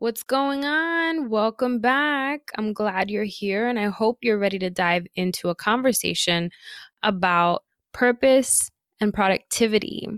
What's going on? Welcome back. I'm glad you're here, and I hope you're ready to dive into a conversation about purpose and productivity.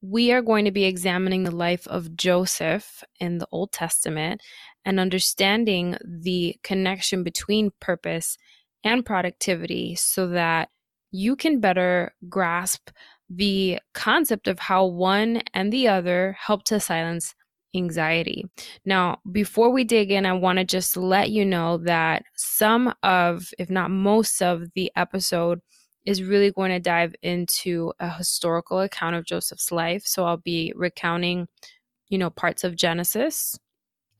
We are going to be examining the life of Joseph in the Old Testament and understanding the connection between purpose and productivity so that you can better grasp the concept of how one and the other help to silence anxiety. Now, before we dig in, I want to just let you know that some of, if not most of, the episode is really going to dive into a historical account of Joseph's life. So I'll be recounting, you know, parts of Genesis.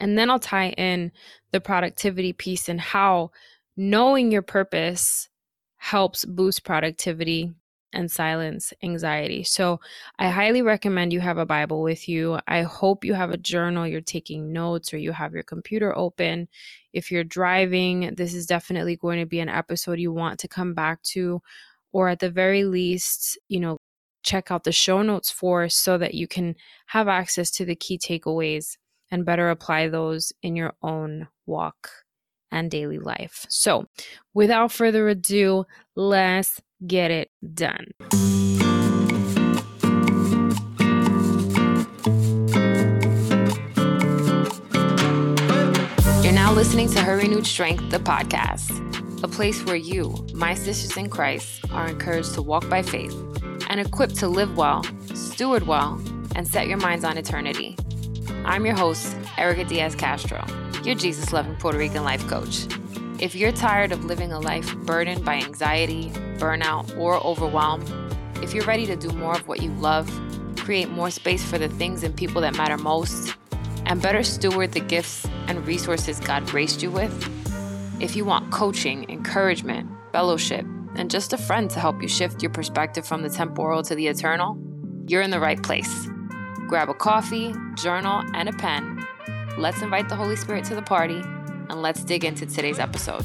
And then I'll tie in the productivity piece and how knowing your purpose helps boost productivity and silence anxiety. So, I highly recommend you have a Bible with you. I hope you have a journal, you're taking notes, or you have your computer open. If you're driving, this is definitely going to be an episode you want to come back to, or at the very least, you know, check out the show notes for so that you can have access to the key takeaways and better apply those in your own walk and daily life. So, without further ado, let's get it done. You're now listening to Her Renewed Strength, the podcast, a place where you, my sisters in Christ, are encouraged to walk by faith and equipped to live well, steward well, and set your minds on eternity. I'm your host, Erica Diaz Castro, your Jesus loving Puerto Rican life coach. If you're tired of living a life burdened by anxiety, burnout, or overwhelm, if you're ready to do more of what you love, create more space for the things and people that matter most, and better steward the gifts and resources God graced you with, if you want coaching, encouragement, fellowship, and just a friend to help you shift your perspective from the temporal to the eternal, you're in the right place. Grab a coffee, journal, and a pen. Let's invite the Holy Spirit to the party and let's dig into today's episode.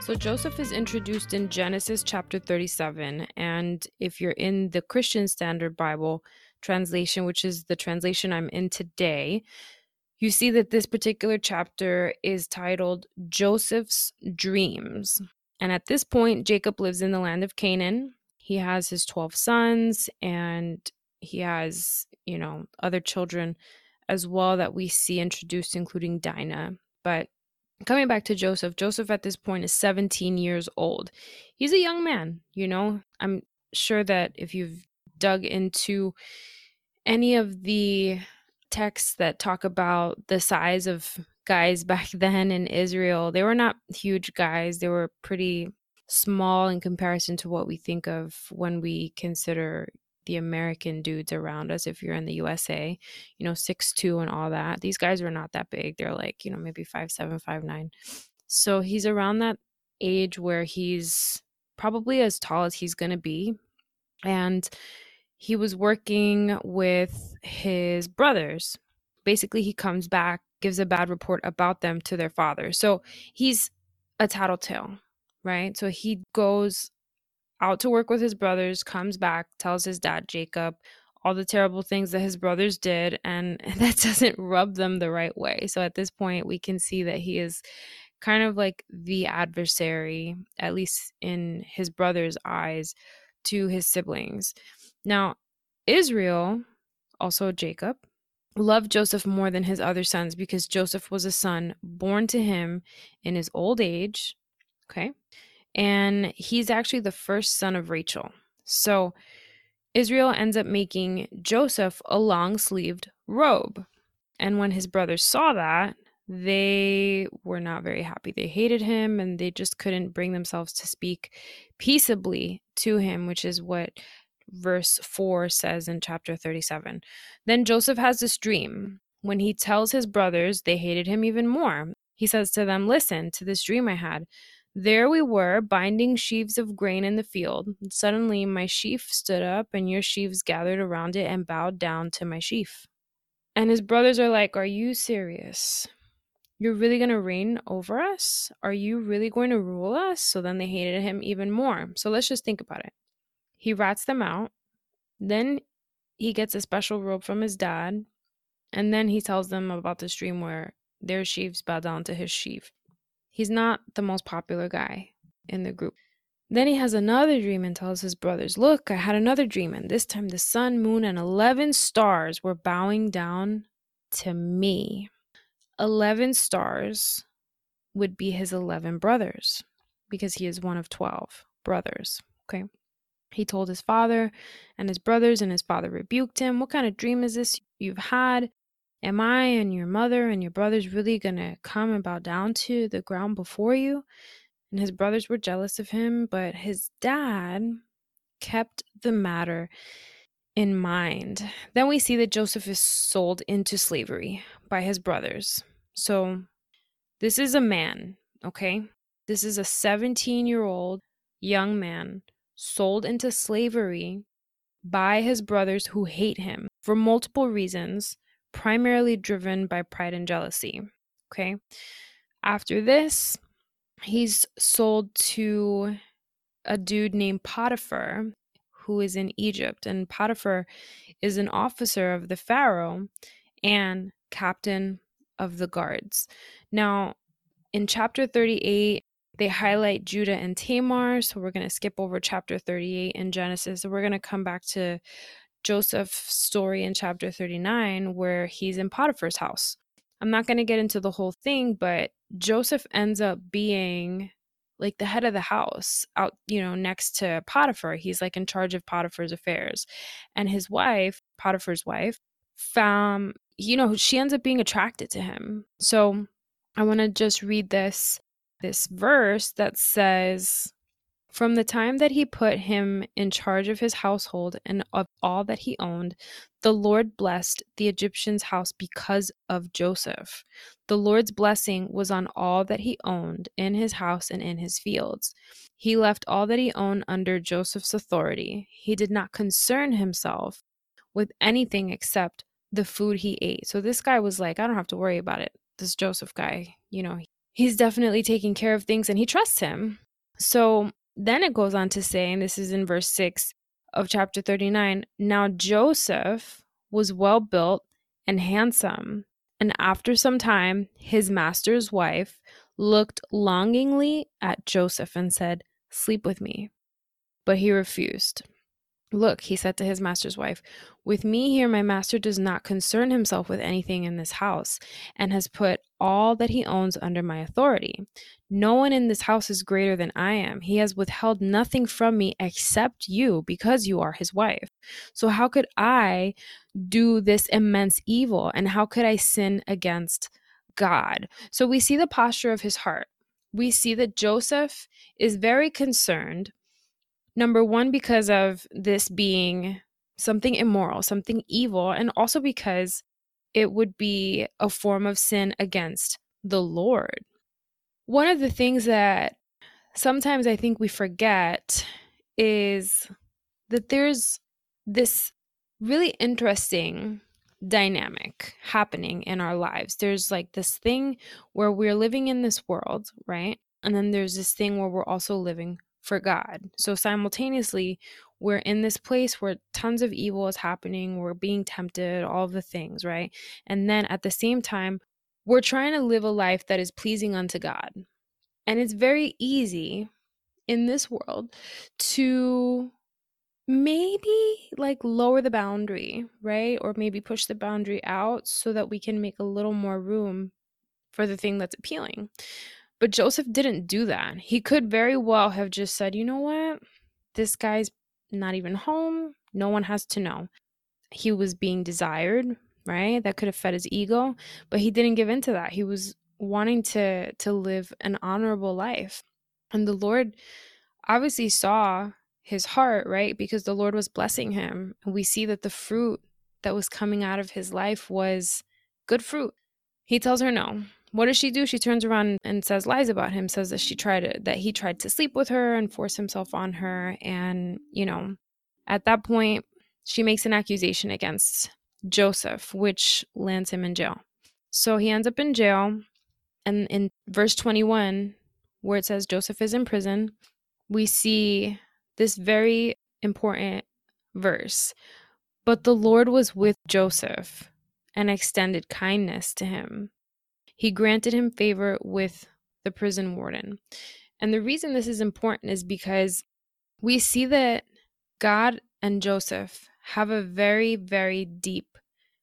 So, Joseph is introduced in Genesis chapter 37. And if you're in the Christian Standard Bible translation, which is the translation I'm in today, you see that this particular chapter is titled Joseph's Dreams. And at this point, Jacob lives in the land of Canaan. He has his 12 sons and he has, you know, other children as well that we see introduced, including Dinah. But coming back to Joseph, Joseph at this point is 17 years old. He's a young man, you know. I'm sure that if you've dug into any of the texts that talk about the size of guys back then in Israel, they were not huge guys. They were pretty small in comparison to what we think of when we consider the American dudes around us if you're in the USA, you know, six two and all that. These guys are not that big. They're like, you know, maybe five seven, five nine. So he's around that age where he's probably as tall as he's gonna be. And he was working with his brothers. Basically, he comes back, gives a bad report about them to their father. So he's a tattletale, right? So he goes out to work with his brothers, comes back, tells his dad, Jacob, all the terrible things that his brothers did, and that doesn't rub them the right way. So at this point, we can see that he is kind of like the adversary, at least in his brother's eyes, to his siblings. Now, Israel, also Jacob, loved Joseph more than his other sons because Joseph was a son born to him in his old age. Okay and he's actually the first son of Rachel. So Israel ends up making Joseph a long sleeved robe. And when his brothers saw that, they were not very happy. They hated him and they just couldn't bring themselves to speak peaceably to him, which is what verse 4 says in chapter 37. Then Joseph has this dream. When he tells his brothers, they hated him even more. He says to them, Listen to this dream I had. There we were, binding sheaves of grain in the field. Suddenly my sheaf stood up, and your sheaves gathered around it and bowed down to my sheaf. And his brothers are like, Are you serious? You're really going to reign over us? Are you really going to rule us? So then they hated him even more. So let's just think about it. He rats them out. Then he gets a special robe from his dad. And then he tells them about this dream where their sheaves bow down to his sheaf. He's not the most popular guy in the group. Then he has another dream and tells his brothers, Look, I had another dream, and this time the sun, moon, and 11 stars were bowing down to me. 11 stars would be his 11 brothers because he is one of 12 brothers. Okay. He told his father and his brothers, and his father rebuked him. What kind of dream is this you've had? Am I and your mother and your brothers really going to come and bow down to the ground before you? And his brothers were jealous of him, but his dad kept the matter in mind. Then we see that Joseph is sold into slavery by his brothers. So this is a man, okay? This is a 17 year old young man sold into slavery by his brothers who hate him for multiple reasons, primarily driven by pride and jealousy. Okay. After this, he's sold to a dude named Potiphar who is in Egypt. And Potiphar is an officer of the Pharaoh and captain of the guards. Now, in chapter 38, they highlight Judah and Tamar. So we're going to skip over chapter 38 in Genesis. So we're going to come back to Joseph's story in chapter 39, where he's in Potiphar's house. I'm not going to get into the whole thing, but Joseph ends up being like the head of the house out, you know, next to Potiphar. He's like in charge of Potiphar's affairs. And his wife, Potiphar's wife, found, you know, she ends up being attracted to him. So I want to just read this this verse that says, From the time that he put him in charge of his household and of all that he owned, the Lord blessed the Egyptian's house because of Joseph. The Lord's blessing was on all that he owned in his house and in his fields. He left all that he owned under Joseph's authority. He did not concern himself with anything except the food he ate. So this guy was like, I don't have to worry about it. This Joseph guy, you know, he's definitely taking care of things and he trusts him. So then it goes on to say, and this is in verse 6 of chapter 39 Now Joseph was well built and handsome. And after some time, his master's wife looked longingly at Joseph and said, Sleep with me. But he refused. Look, he said to his master's wife, with me here, my master does not concern himself with anything in this house, and has put all that he owns under my authority. No one in this house is greater than I am. He has withheld nothing from me except you, because you are his wife. So, how could I do this immense evil, and how could I sin against God? So, we see the posture of his heart. We see that Joseph is very concerned Number one, because of this being something immoral, something evil, and also because it would be a form of sin against the Lord. One of the things that sometimes I think we forget is that there's this really interesting dynamic happening in our lives. There's like this thing where we're living in this world, right? And then there's this thing where we're also living for God. So simultaneously, we're in this place where tons of evil is happening, we're being tempted, all the things, right? And then at the same time, we're trying to live a life that is pleasing unto God. And it's very easy in this world to maybe like lower the boundary, right? Or maybe push the boundary out so that we can make a little more room for the thing that's appealing. But Joseph didn't do that. He could very well have just said, you know what? This guy's not even home. No one has to know. He was being desired, right? That could have fed his ego, but he didn't give into that. He was wanting to to live an honorable life. And the Lord obviously saw his heart, right? Because the Lord was blessing him. And we see that the fruit that was coming out of his life was good fruit. He tells her no what does she do? She turns around and says lies about him, says that she tried to, that he tried to sleep with her and force himself on her. And, you know, at that point, she makes an accusation against Joseph, which lands him in jail. So he ends up in jail. And in verse 21, where it says Joseph is in prison, we see this very important verse. But the Lord was with Joseph and extended kindness to him. He granted him favor with the prison warden. And the reason this is important is because we see that God and Joseph have a very, very deep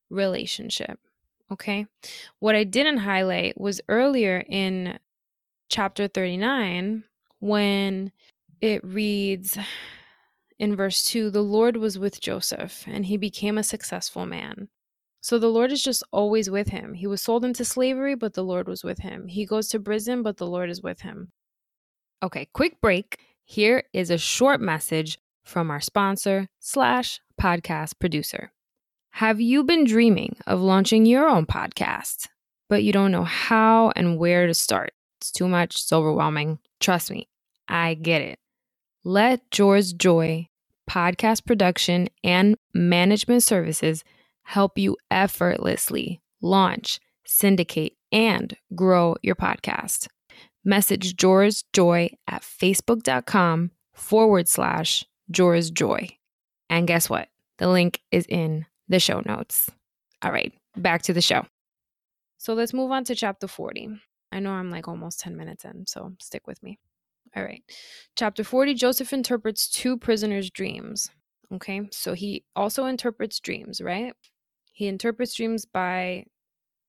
relationship. Okay. What I didn't highlight was earlier in chapter 39 when it reads in verse 2 the Lord was with Joseph and he became a successful man. So the Lord is just always with him. He was sold into slavery, but the Lord was with him. He goes to prison, but the Lord is with him. Okay, quick break. Here is a short message from our sponsor slash podcast producer. Have you been dreaming of launching your own podcast, but you don't know how and where to start? It's too much, it's overwhelming. Trust me, I get it. Let George Joy Podcast Production and Management Services help you effortlessly launch, syndicate, and grow your podcast. Message George Joy at facebook.com forward slash George Joy. And guess what? The link is in the show notes. All right, back to the show. So let's move on to chapter 40. I know I'm like almost 10 minutes in, so stick with me. All right. Chapter 40 Joseph interprets two prisoners' dreams. Okay, so he also interprets dreams, right? He interprets dreams by,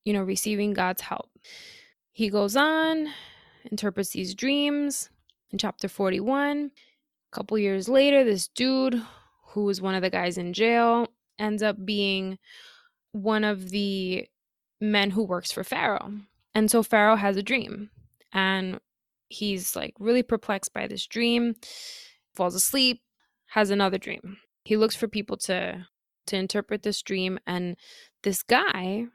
you know, receiving God's help. He goes on, interprets these dreams. In chapter 41, a couple years later, this dude who was one of the guys in jail ends up being one of the men who works for Pharaoh. And so Pharaoh has a dream and he's like really perplexed by this dream, falls asleep, has another dream. He looks for people to to interpret this dream and this guy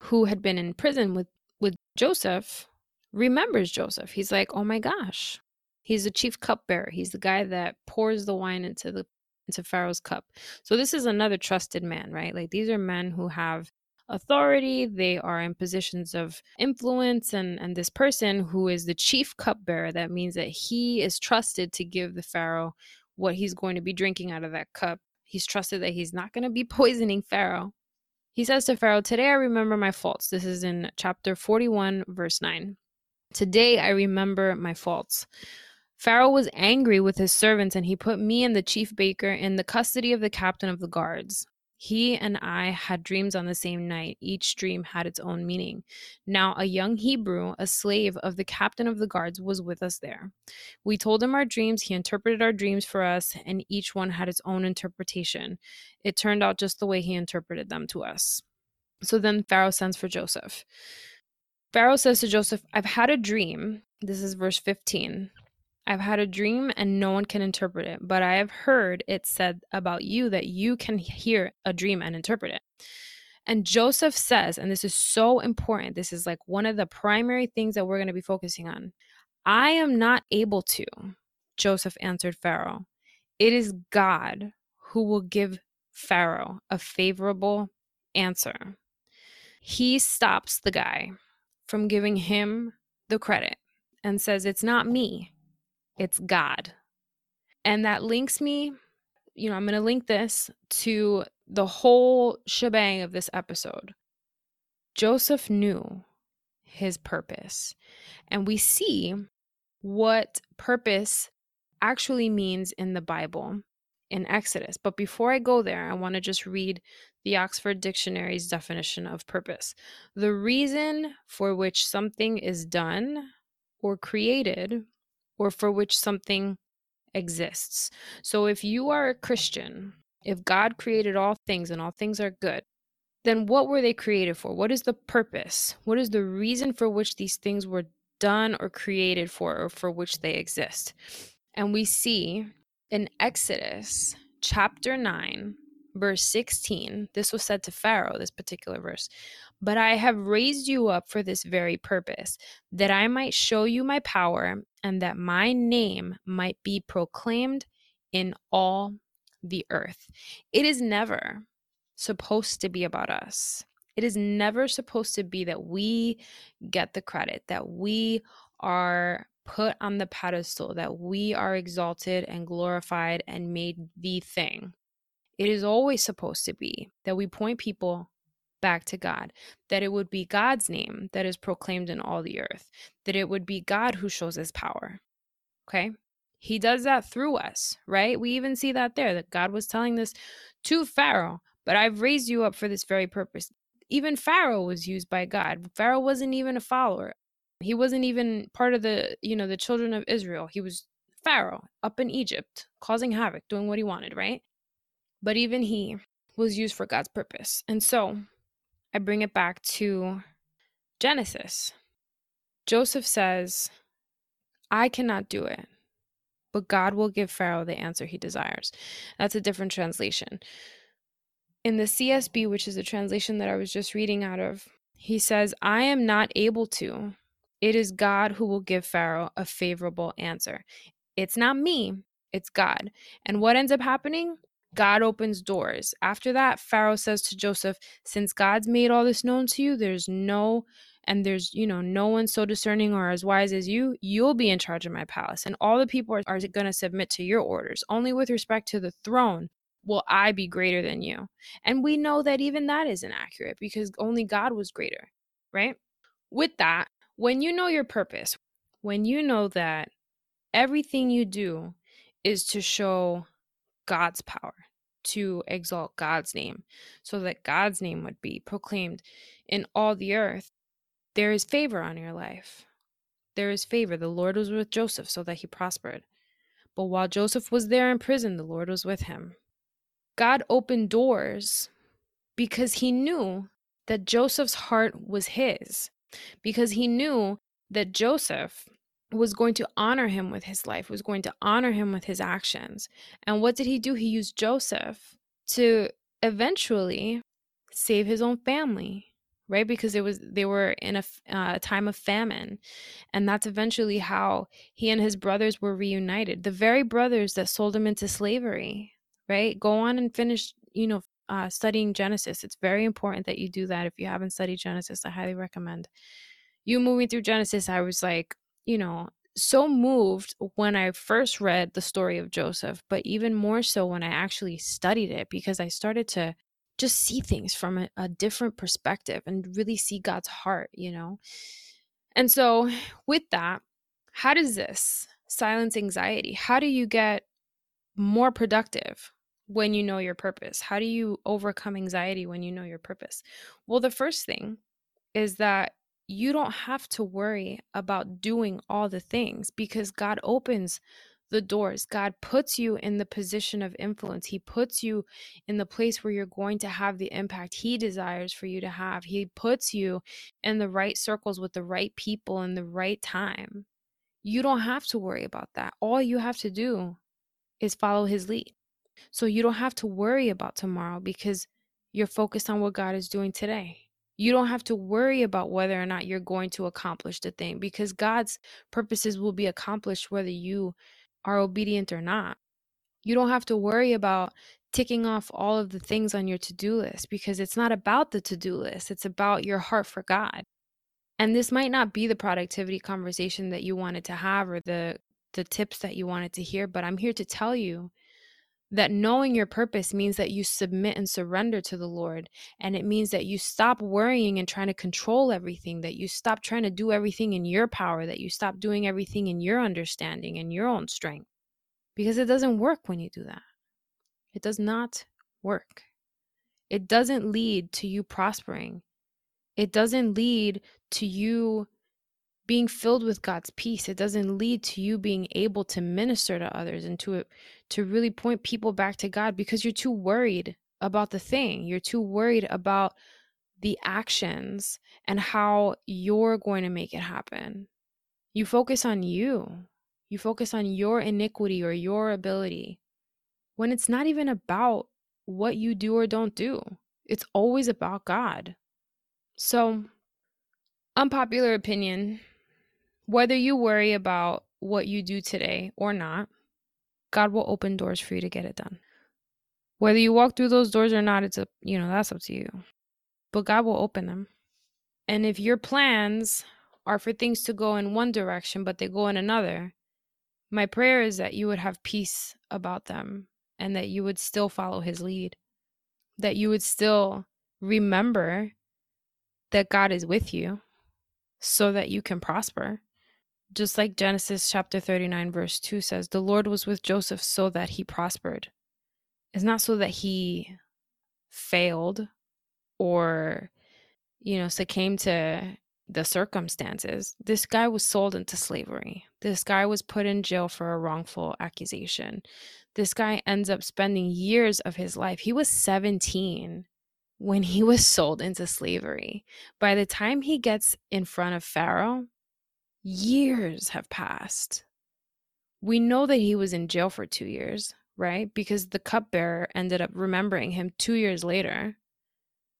who had been in prison with with Joseph remembers Joseph. He's like, "Oh my gosh. He's the chief cupbearer. He's the guy that pours the wine into the into Pharaoh's cup. So this is another trusted man, right? Like these are men who have authority, they are in positions of influence and and this person who is the chief cupbearer that means that he is trusted to give the pharaoh what he's going to be drinking out of that cup. He's trusted that he's not going to be poisoning pharaoh. He says to Pharaoh, Today I remember my faults. This is in chapter 41, verse 9. Today I remember my faults. Pharaoh was angry with his servants, and he put me and the chief baker in the custody of the captain of the guards. He and I had dreams on the same night. Each dream had its own meaning. Now, a young Hebrew, a slave of the captain of the guards, was with us there. We told him our dreams. He interpreted our dreams for us, and each one had its own interpretation. It turned out just the way he interpreted them to us. So then Pharaoh sends for Joseph. Pharaoh says to Joseph, I've had a dream. This is verse 15. I've had a dream and no one can interpret it, but I have heard it said about you that you can hear a dream and interpret it. And Joseph says, and this is so important, this is like one of the primary things that we're going to be focusing on. I am not able to, Joseph answered Pharaoh. It is God who will give Pharaoh a favorable answer. He stops the guy from giving him the credit and says, It's not me, it's God. And that links me, you know, I'm going to link this to the whole shebang of this episode. Joseph knew his purpose. And we see what purpose actually means in the Bible in Exodus. But before I go there, I want to just read the Oxford Dictionary's definition of purpose. The reason for which something is done or created or for which something exists. So if you are a Christian, if God created all things and all things are good, then what were they created for? What is the purpose? What is the reason for which these things were done or created for or for which they exist? And we see in Exodus chapter 9, verse 16, this was said to Pharaoh, this particular verse. But I have raised you up for this very purpose, that I might show you my power, and that my name might be proclaimed in all the earth. It is never supposed to be about us. It is never supposed to be that we get the credit, that we are put on the pedestal, that we are exalted and glorified and made the thing. It is always supposed to be that we point people back to God, that it would be God's name that is proclaimed in all the earth, that it would be God who shows his power. Okay? He does that through us, right? We even see that there, that God was telling this to Pharaoh, but I've raised you up for this very purpose. Even Pharaoh was used by God. Pharaoh wasn't even a follower. He wasn't even part of the, you know, the children of Israel. He was Pharaoh up in Egypt, causing havoc, doing what he wanted, right? But even he was used for God's purpose. And so I bring it back to Genesis. Joseph says, I cannot do it, but God will give Pharaoh the answer he desires. That's a different translation. In the CSB, which is the translation that I was just reading out of, he says, I am not able to. It is God who will give Pharaoh a favorable answer. It's not me, it's God. And what ends up happening? God opens doors. After that, Pharaoh says to Joseph, Since God's made all this known to you, there's no and there's you know no one so discerning or as wise as you you'll be in charge of my palace and all the people are, are going to submit to your orders. Only with respect to the throne will i be greater than you. And we know that even that isn't accurate because only god was greater right? With that when you know your purpose when you know that everything you do is to show God's power, to exalt God's name, so that God's name would be proclaimed in all the earth. There is favor on your life. There is favor. The Lord was with Joseph so that he prospered. But while Joseph was there in prison, the Lord was with him. God opened doors because he knew that Joseph's heart was his, because he knew that Joseph was going to honor him with his life, was going to honor him with his actions. And what did he do? He used Joseph to eventually save his own family right? Because it was they were in a uh, time of famine. And that's eventually how he and his brothers were reunited. The very brothers that sold him into slavery right? Go on and finish you know uh, studying genesis. It's very important that you do that if you haven't studied genesis. I highly recommend you moving through genesis. I was like you know, so moved when I first read the story of Joseph, but even more so when I actually studied it because I started to just see things from a, a, different perspective and really see God's heart, you know? And so, with that, how does this silence anxiety? How do you get more productive when you know your purpose? How do you overcome anxiety when you know your purpose? Well, the first thing is that you don't have to worry about doing all the things because God opens the doors. God puts you in the position of influence. He puts you in the place where you're going to have the impact He desires for you to have. He puts you in the right circles with the right people in the right time. You don't have to worry about that. All you have to do is follow His lead. So you don't have to worry about tomorrow because you're focused on what God is doing today. You don't have to worry about whether or not you're going to accomplish the thing because God's purposes will be accomplished whether you are obedient or not. You don't have to worry about ticking off all of the things on your to do list because it's not about the to do list, it's about your heart for God. And this might not be the productivity conversation that you wanted to have or the the tips that you wanted to hear, but I'm here to tell you that knowing your purpose means that you submit and surrender to the Lord. And it means that you stop worrying and trying to control everything, that you stop trying to do everything in your power, that you stop doing everything in your understanding and your own strength. Because it doesn't work when you do that. It does not work. It doesn't lead to you prospering. It doesn't lead to you being filled with God's peace. It doesn't lead to you being able to minister to others and to uh, to really point people back to God because you're too worried about the thing. You're too worried about the actions and how you're going to make it happen. You focus on you. You focus on your iniquity or your ability when it's not even about what you do or don't do. It's always about God. So, unpopular opinion whether you worry about what you do today or not, God will open doors for you to get it done. Whether you walk through those doors or not, it's a, you know, that's up to you. But God will open them. And if your plans are for things to go in one direction, but they go in another, my prayer is that you would have peace about them and that you would still follow his lead, that you would still remember that God is with you so that you can prosper. Just like Genesis chapter 39, verse 2 says, the Lord was with Joseph so that he prospered. It's not so that he failed or, you know, succumbed to the circumstances. This guy was sold into slavery. This guy was put in jail for a wrongful accusation. This guy ends up spending years of his life. He was 17 when he was sold into slavery. By the time he gets in front of Pharaoh, years have passed. We know that he was in jail for two years, right? Because the cupbearer ended up remembering him two years later.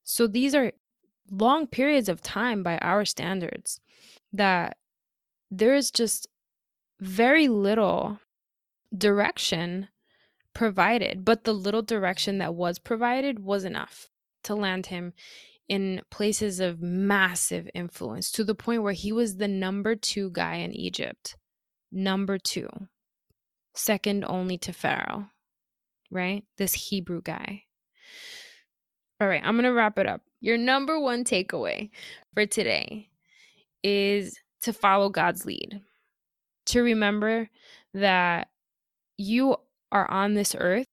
So these are long periods of time by our standards that there is just very little direction provided, but the little direction that was provided was enough to land him in places of massive influence to the point where he was the number two guy in Egypt. Number two, second only to Pharaoh, right? This Hebrew guy. All right, I'm going to wrap it up. Your number one takeaway for today is to follow God's lead, to remember that you are on this earth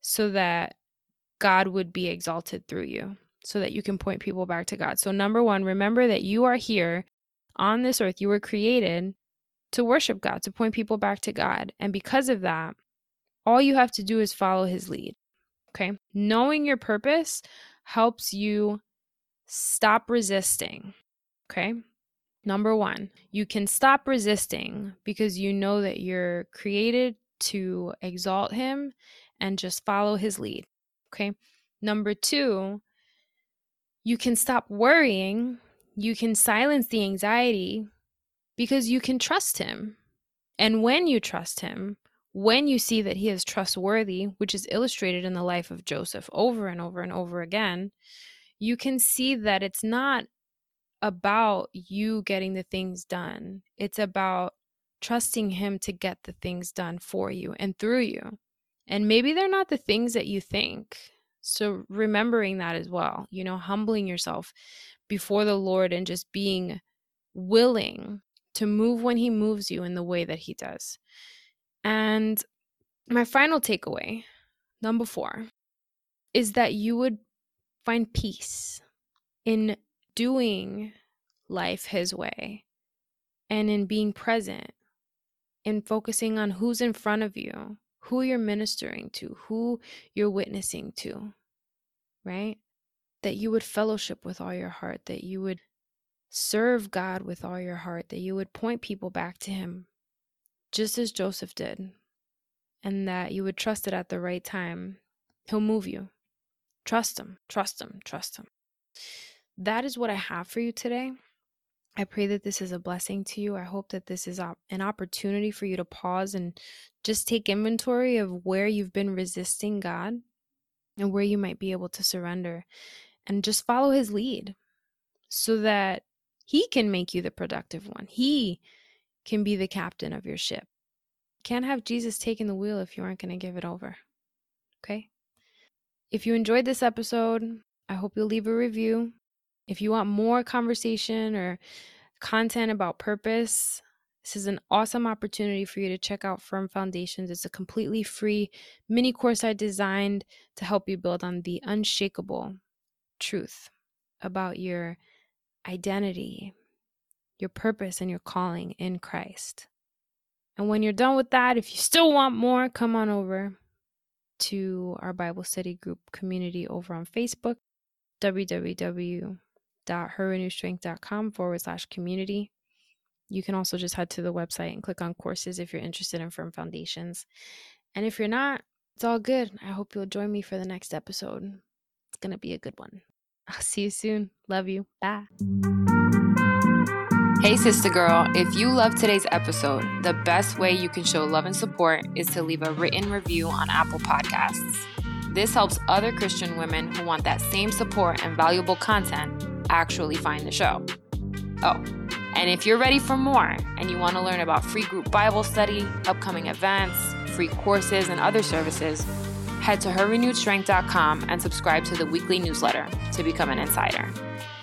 so that God would be exalted through you, so that you can point people back to God. So, number one, remember that you are here on this earth. You were created to worship God, to point people back to God. And because of that, all you have to do is follow his lead. Okay. Knowing your purpose helps you stop resisting. Okay. Number one, you can stop resisting because you know that you're created to exalt him and just follow his lead. Okay. Number two, you can stop worrying. You can silence the anxiety because you can trust him. And when you trust him, when you see that he is trustworthy, which is illustrated in the life of Joseph over and over and over again, you can see that it's not about you getting the things done. It's about trusting him to get the things done for you and through you. And maybe they're not the things that you think. So remembering that as well, you know, humbling yourself before the Lord and just being willing to move when he moves you in the way that he does. And my final takeaway, number 4, is that you would find peace in doing life his way and in being present in focusing on who's in front of you who you're ministering to, who you're witnessing to, right? That you would fellowship with all your heart, that you would serve God with all your heart, that you would point people back to Him, just as Joseph did, and that you would trust it at the right time. He'll move you. Trust Him, trust Him, trust Him. That is what I have for you today. I pray that this is a blessing to you. I hope that this is an opportunity for you to pause and just take inventory of where you've been resisting God and where you might be able to surrender and just follow his lead so that he can make you the productive one. He can be the captain of your ship. Can't have Jesus taking the wheel if you aren't going to give it over. Okay? If you enjoyed this episode, I hope you'll leave a review. If you want more conversation or content about purpose, this is an awesome opportunity for you to check out Firm Foundations. It's a completely free mini course I designed to help you build on the unshakable truth about your identity, your purpose, and your calling in Christ. And when you're done with that, if you still want more, come on over to our Bible study group community over on Facebook, www www.herrenewedstrength.com forward slash community. You can also just head to the website and click on courses if you're interested in firm foundations. And if you're not, it's all good. I hope you'll join me for the next episode. It's going to be a good one. I'll see you soon. Love you. Bye. Hey, sister girl, if you love today's episode, the best way you can show love and support is to leave a written review on Apple Podcasts. This helps other Christian women who want that same support and valuable content actually find the show. Oh, and if you're ready for more and you want to learn about free group Bible study, upcoming events, free courses, and other services, head to herrenewedstrength.com and subscribe to the weekly newsletter to become an insider.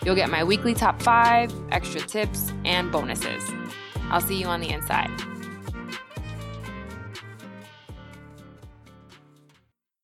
You'll get my weekly top five, extra tips, and bonuses. I'll see you on the inside.